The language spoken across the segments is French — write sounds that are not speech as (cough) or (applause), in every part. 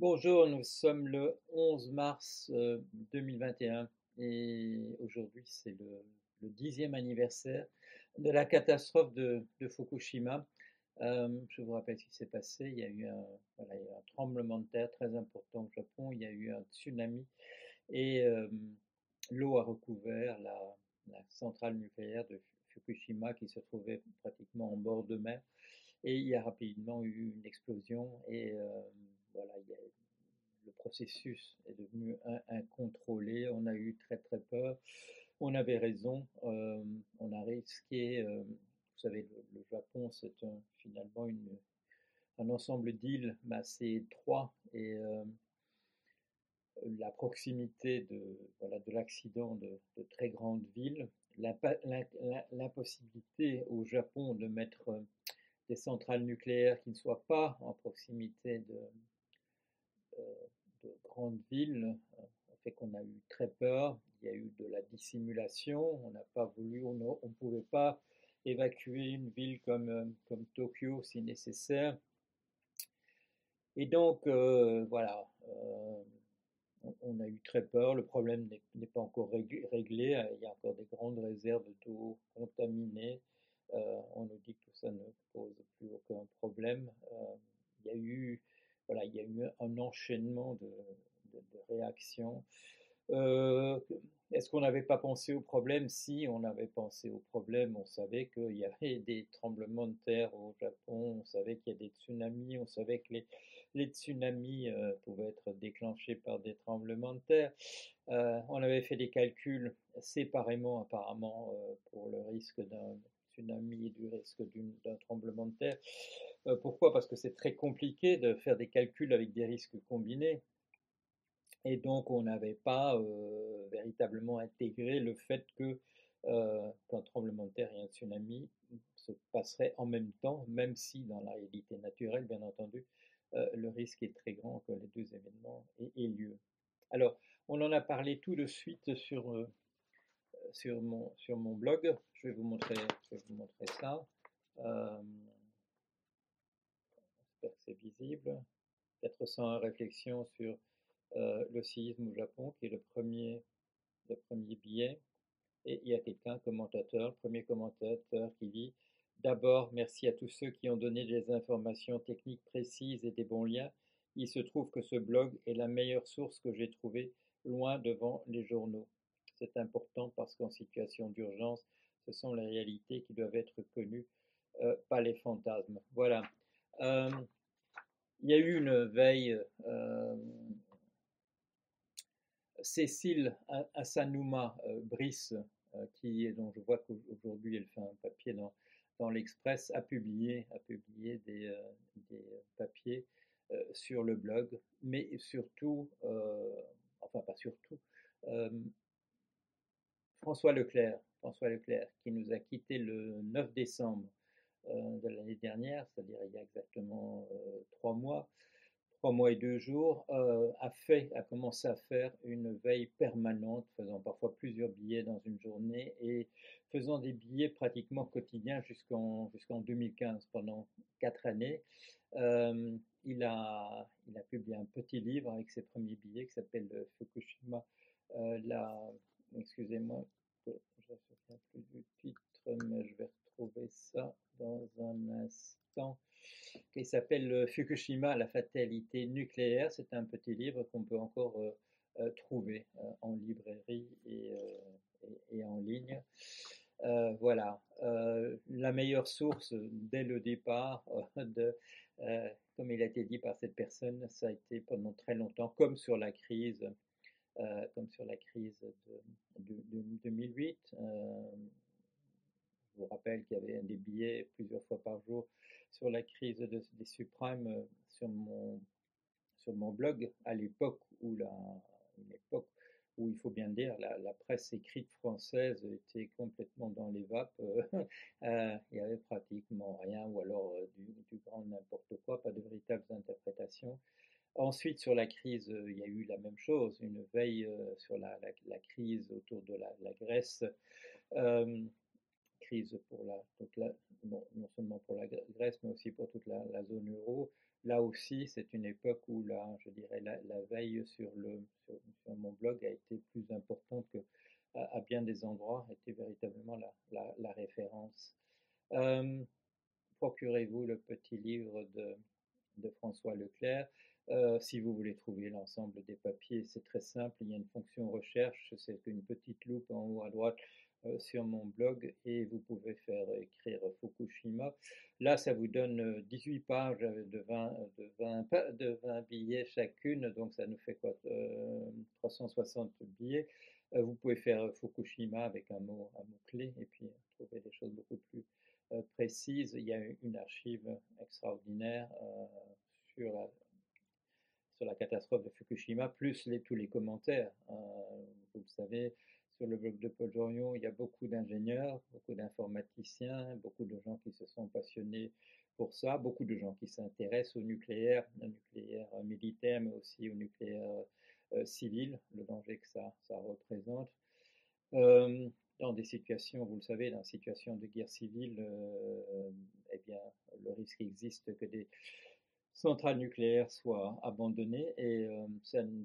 Bonjour, nous sommes le 11 mars 2021 et aujourd'hui c'est le, dixième anniversaire de la catastrophe de, Fukushima. Euh, je vous rappelle ce qui s'est passé. Il y, a eu un, tremblement de terre très important au Japon, il y a eu un tsunami et euh, l'eau a recouvert la, centrale nucléaire de Fukushima qui se trouvait pratiquement en bord de mer. Et il y a rapidement eu une explosion et euh, voilà, le processus est devenu incontrôlé. On a eu très très peur. On avait raison. Euh, on a risqué. Euh, vous savez, le, Japon, c'est finalement un ensemble d'îles assez étroit et euh, la proximité de, voilà, de l'accident de, de, très grandes villes, l'impossibilité au Japon de mettre des centrales nucléaires qui ne soient pas en proximité de, de grandes villes euh, fait qu'on a eu très peur. Il y a eu de la dissimulation. On n'a pas voulu, on ne pouvait pas évacuer une ville comme, euh, comme Tokyo si nécessaire. Et donc, euh, voilà, on, a eu très peur. Le problème n'est pas encore réglé. Il y a encore des grandes réserves d'eau contaminées. on nous dit que tout ça ne pose plus aucun problème. il y a eu voilà, il y a eu un enchaînement de, réactions. Euh, est-ce qu'on n'avait pas pensé au problème? Si on avait pensé au problème, on savait qu'il y avait (laughs) des tremblements de terre au Japon, on savait qu'il y a des tsunamis, on savait que les, tsunamis euh, pouvaient être déclenchés par des tremblements de terre. Euh, on avait fait des calculs séparément apparemment pour le risque d'un tsunami et du risque d'un tremblement de terre. Euh, pourquoi? Parce que c'est très compliqué de faire des calculs avec des risques combinés. Et donc, on n'avait pas euh, véritablement intégré le fait euh, qu'un tremblement de terre et un tsunami se passeraient en même temps, même si dans la réalité naturelle, bien entendu, le risque est très grand que les deux événements aient, lieu. Alors, on en a parlé tout de suite sur, mon, blog. Je vais vous montrer ça c'est visible. 401 réflexions sur euh, le séisme au Japon, qui est le premier, le premier billet. Et il y a quelqu'un, commentateur, premier commentateur, qui dit D'abord, merci à tous ceux qui ont donné des informations techniques précises et des bons liens. Il se trouve que ce blog est la meilleure source que j'ai trouvée loin devant les journaux. C'est important parce qu'en situation d'urgence, ce sont les réalités qui doivent être connues, euh, pas les fantasmes. Voilà. Euh, il y a eu une veille. Euh, Cécile Asanouma euh, Brice, qui, dont je vois qu'aujourd'hui elle fait un papier dans, dans l'Express, a publié, a publié des, des papiers sur le blog, mais surtout, enfin pas surtout, François Leclerc, François Leclerc, qui nous a quittés le 9 décembre de l'année dernière, c'est-à-dire il y a exactement euh, trois mois, trois mois et deux jours, euh, a fait, a commencé à faire une veille permanente, faisant parfois plusieurs billets dans une journée et faisant des billets pratiquement quotidiens jusqu'en jusqu'en 2015, pendant quatre années. il, a, il a publié un petit livre avec ses premiers billets qui s'appelle Fukushima, la, excusez-moi, je plus je vais retrouver ça dans un instant, qui s'appelle euh, Fukushima, la fatalité nucléaire. C'est un petit livre qu'on peut encore euh, euh, trouver en librairie et, en ligne. voilà, la meilleure source dès le départ, (laughs) de, comme il a été dit par cette personne, ça a été pendant très longtemps, comme sur la crise, comme sur la crise de 2008 je vous rappelle qu'il y avait des billets plusieurs fois par jour sur la crise des subprimes euh, sur mon, blog à l'époque où la, une époque où il faut bien dire la, la, presse écrite française était complètement dans les vapes. Euh, (laughs) euh, il n'y avait pratiquement rien ou alors du, grand n'importe quoi, pas de véritables interprétations. Ensuite, sur la crise, il y a eu la même chose, une veille sur la, crise autour de la, Grèce pour la, non, seulement pour la Grèce, mais aussi pour toute la, zone euro. là aussi, c'est une époque où la, je dirais, la, veille sur, le, sur, mon blog a été plus importante que à, bien des endroits, était véritablement la, la, référence. Euh, procurez-vous le petit livre de, de François Leclerc. Euh, si vous voulez trouver l'ensemble des papiers, c'est très simple. Il y a une fonction recherche, c'est une petite loupe en haut à droite sur mon blog et vous pouvez faire écrire Fukushima. Là, ça vous donne 18 euh, pages de 20, de 20, de 20 billets chacune, donc ça nous fait quoi 360 billets. vous pouvez faire Fukushima avec un mot, un mot clé et puis trouver des choses beaucoup plus précises. Il y a une archive extraordinaire sur la sur la catastrophe de Fukushima, plus tous les commentaires. vous le savez, sur le blog de Paul Jorion, il y a beaucoup d'ingénieurs, beaucoup d'informaticiens, beaucoup de gens qui se sont passionnés pour ça, beaucoup de gens qui s'intéressent au nucléaire, au nucléaire militaire, mais aussi au nucléaire euh, civil, le danger que ça, ça représente. Euh, dans des situations, vous le savez, dans des situations de guerre civile, euh, eh bien, le risque existe que des centrales nucléaires soient abandonnées et euh,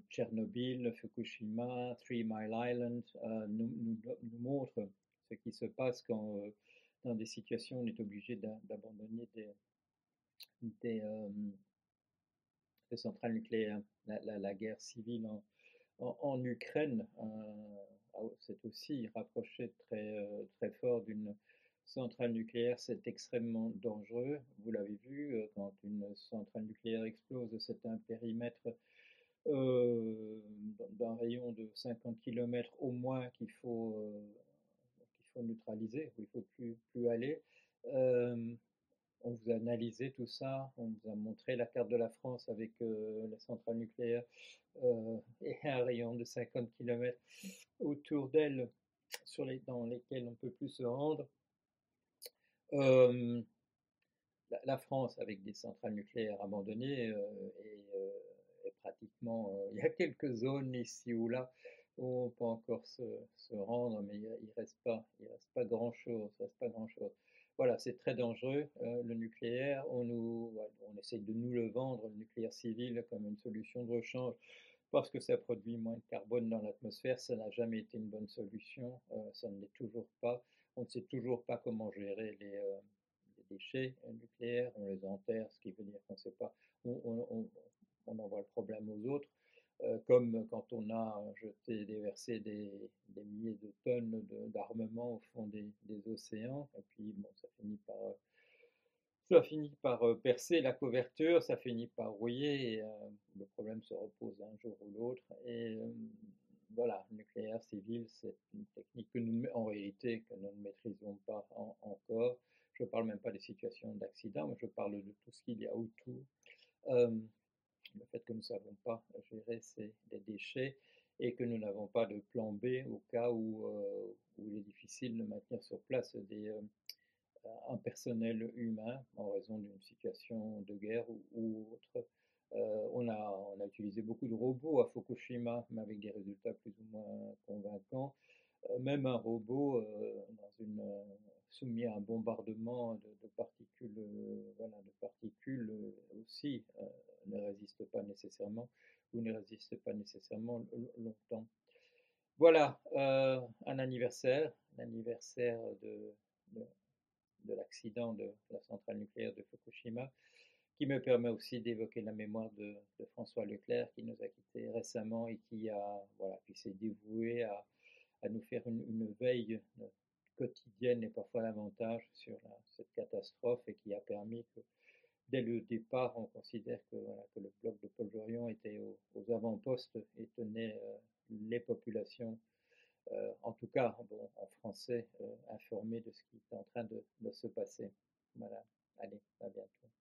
Tchernobyl, Fukushima, Three Mile Island euh, nous, nous, montrent ce qui se passe quand euh, dans des situations on est obligé d'abandonner des, centrales nucléaires. La, guerre civile en, Ukraine s'est aussi rapprochée très, très fort d'une centrale nucléaire, c'est extrêmement dangereux. Vous l'avez vu, euh, quand une centrale nucléaire explose, c'est un périmètre euh, d'un rayon de 50 km au moins qu'il faut, euh, qu'il faut neutraliser, où il ne faut plus, plus aller. on vous a analysé tout ça, on vous a montré la carte de la France avec la centrale nucléaire et un rayon de 50 km autour d'elle sur les, dans lesquels on ne peut plus se rendre la, France, avec des centrales nucléaires abandonnées, est, pratiquement. (laughs) il y a quelques zones ici ou là où on peut encore se, rendre, mais il, ne reste pas, il reste pas grand chose, reste pas grand chose. Voilà, c'est très dangereux le nucléaire. On nous, on essaye de nous le vendre, le nucléaire civil, comme une solution de rechange parce que ça produit moins de carbone dans l'atmosphère. Ça n'a jamais été une bonne solution, ça ne l'est toujours pas. On ne sait toujours pas comment gérer les, euh, déchets nucléaires, on les enterre, ce qui veut dire qu'on ne sait pas, on, envoie le problème aux autres, euh, comme quand on a jeté, déversé des, milliers de tonnes d'armement au fond des, océans, et puis bon, ça finit par, ça finit par euh, percer la couverture, ça finit par rouiller, et le problème se repose un jour ou l'autre, voilà, nucléaire civil, c'est une technique que nous, en réalité, que nous ne maîtrisons pas encore. Je ne parle même pas des situations d'accident, mais je parle de tout ce qu'il y a autour. Le fait que nous ne savons pas gérer ces, déchets et que nous n'avons pas de plan B au cas où, euh, où il est difficile de maintenir sur place des, euh, un personnel humain en raison d'une situation de guerre ou autre. Euh, on, a, utilisé beaucoup de robots à Fukushima, mais avec des résultats plus ou moins convaincants. Euh, même un robot euh, soumis à un bombardement de, particules, aussi ne résiste pas nécessairement ou ne résiste pas nécessairement longtemps. Voilà un anniversaire, l'anniversaire de l'accident de la centrale nucléaire de Fukushima qui me permet aussi d'évoquer la mémoire de, François Leclerc qui nous a quittés récemment et qui a voilà qui s'est dévoué à, à, nous faire une, veille quotidienne et parfois davantage sur cette catastrophe et qui a permis que dès le départ on considère que, que le bloc de Paul Jorion était aux, avant-postes et tenait euh, les populations euh, en tout cas bon, en français, euh, informées de ce qui est en train de, de se passer. Voilà, allez, à bientôt.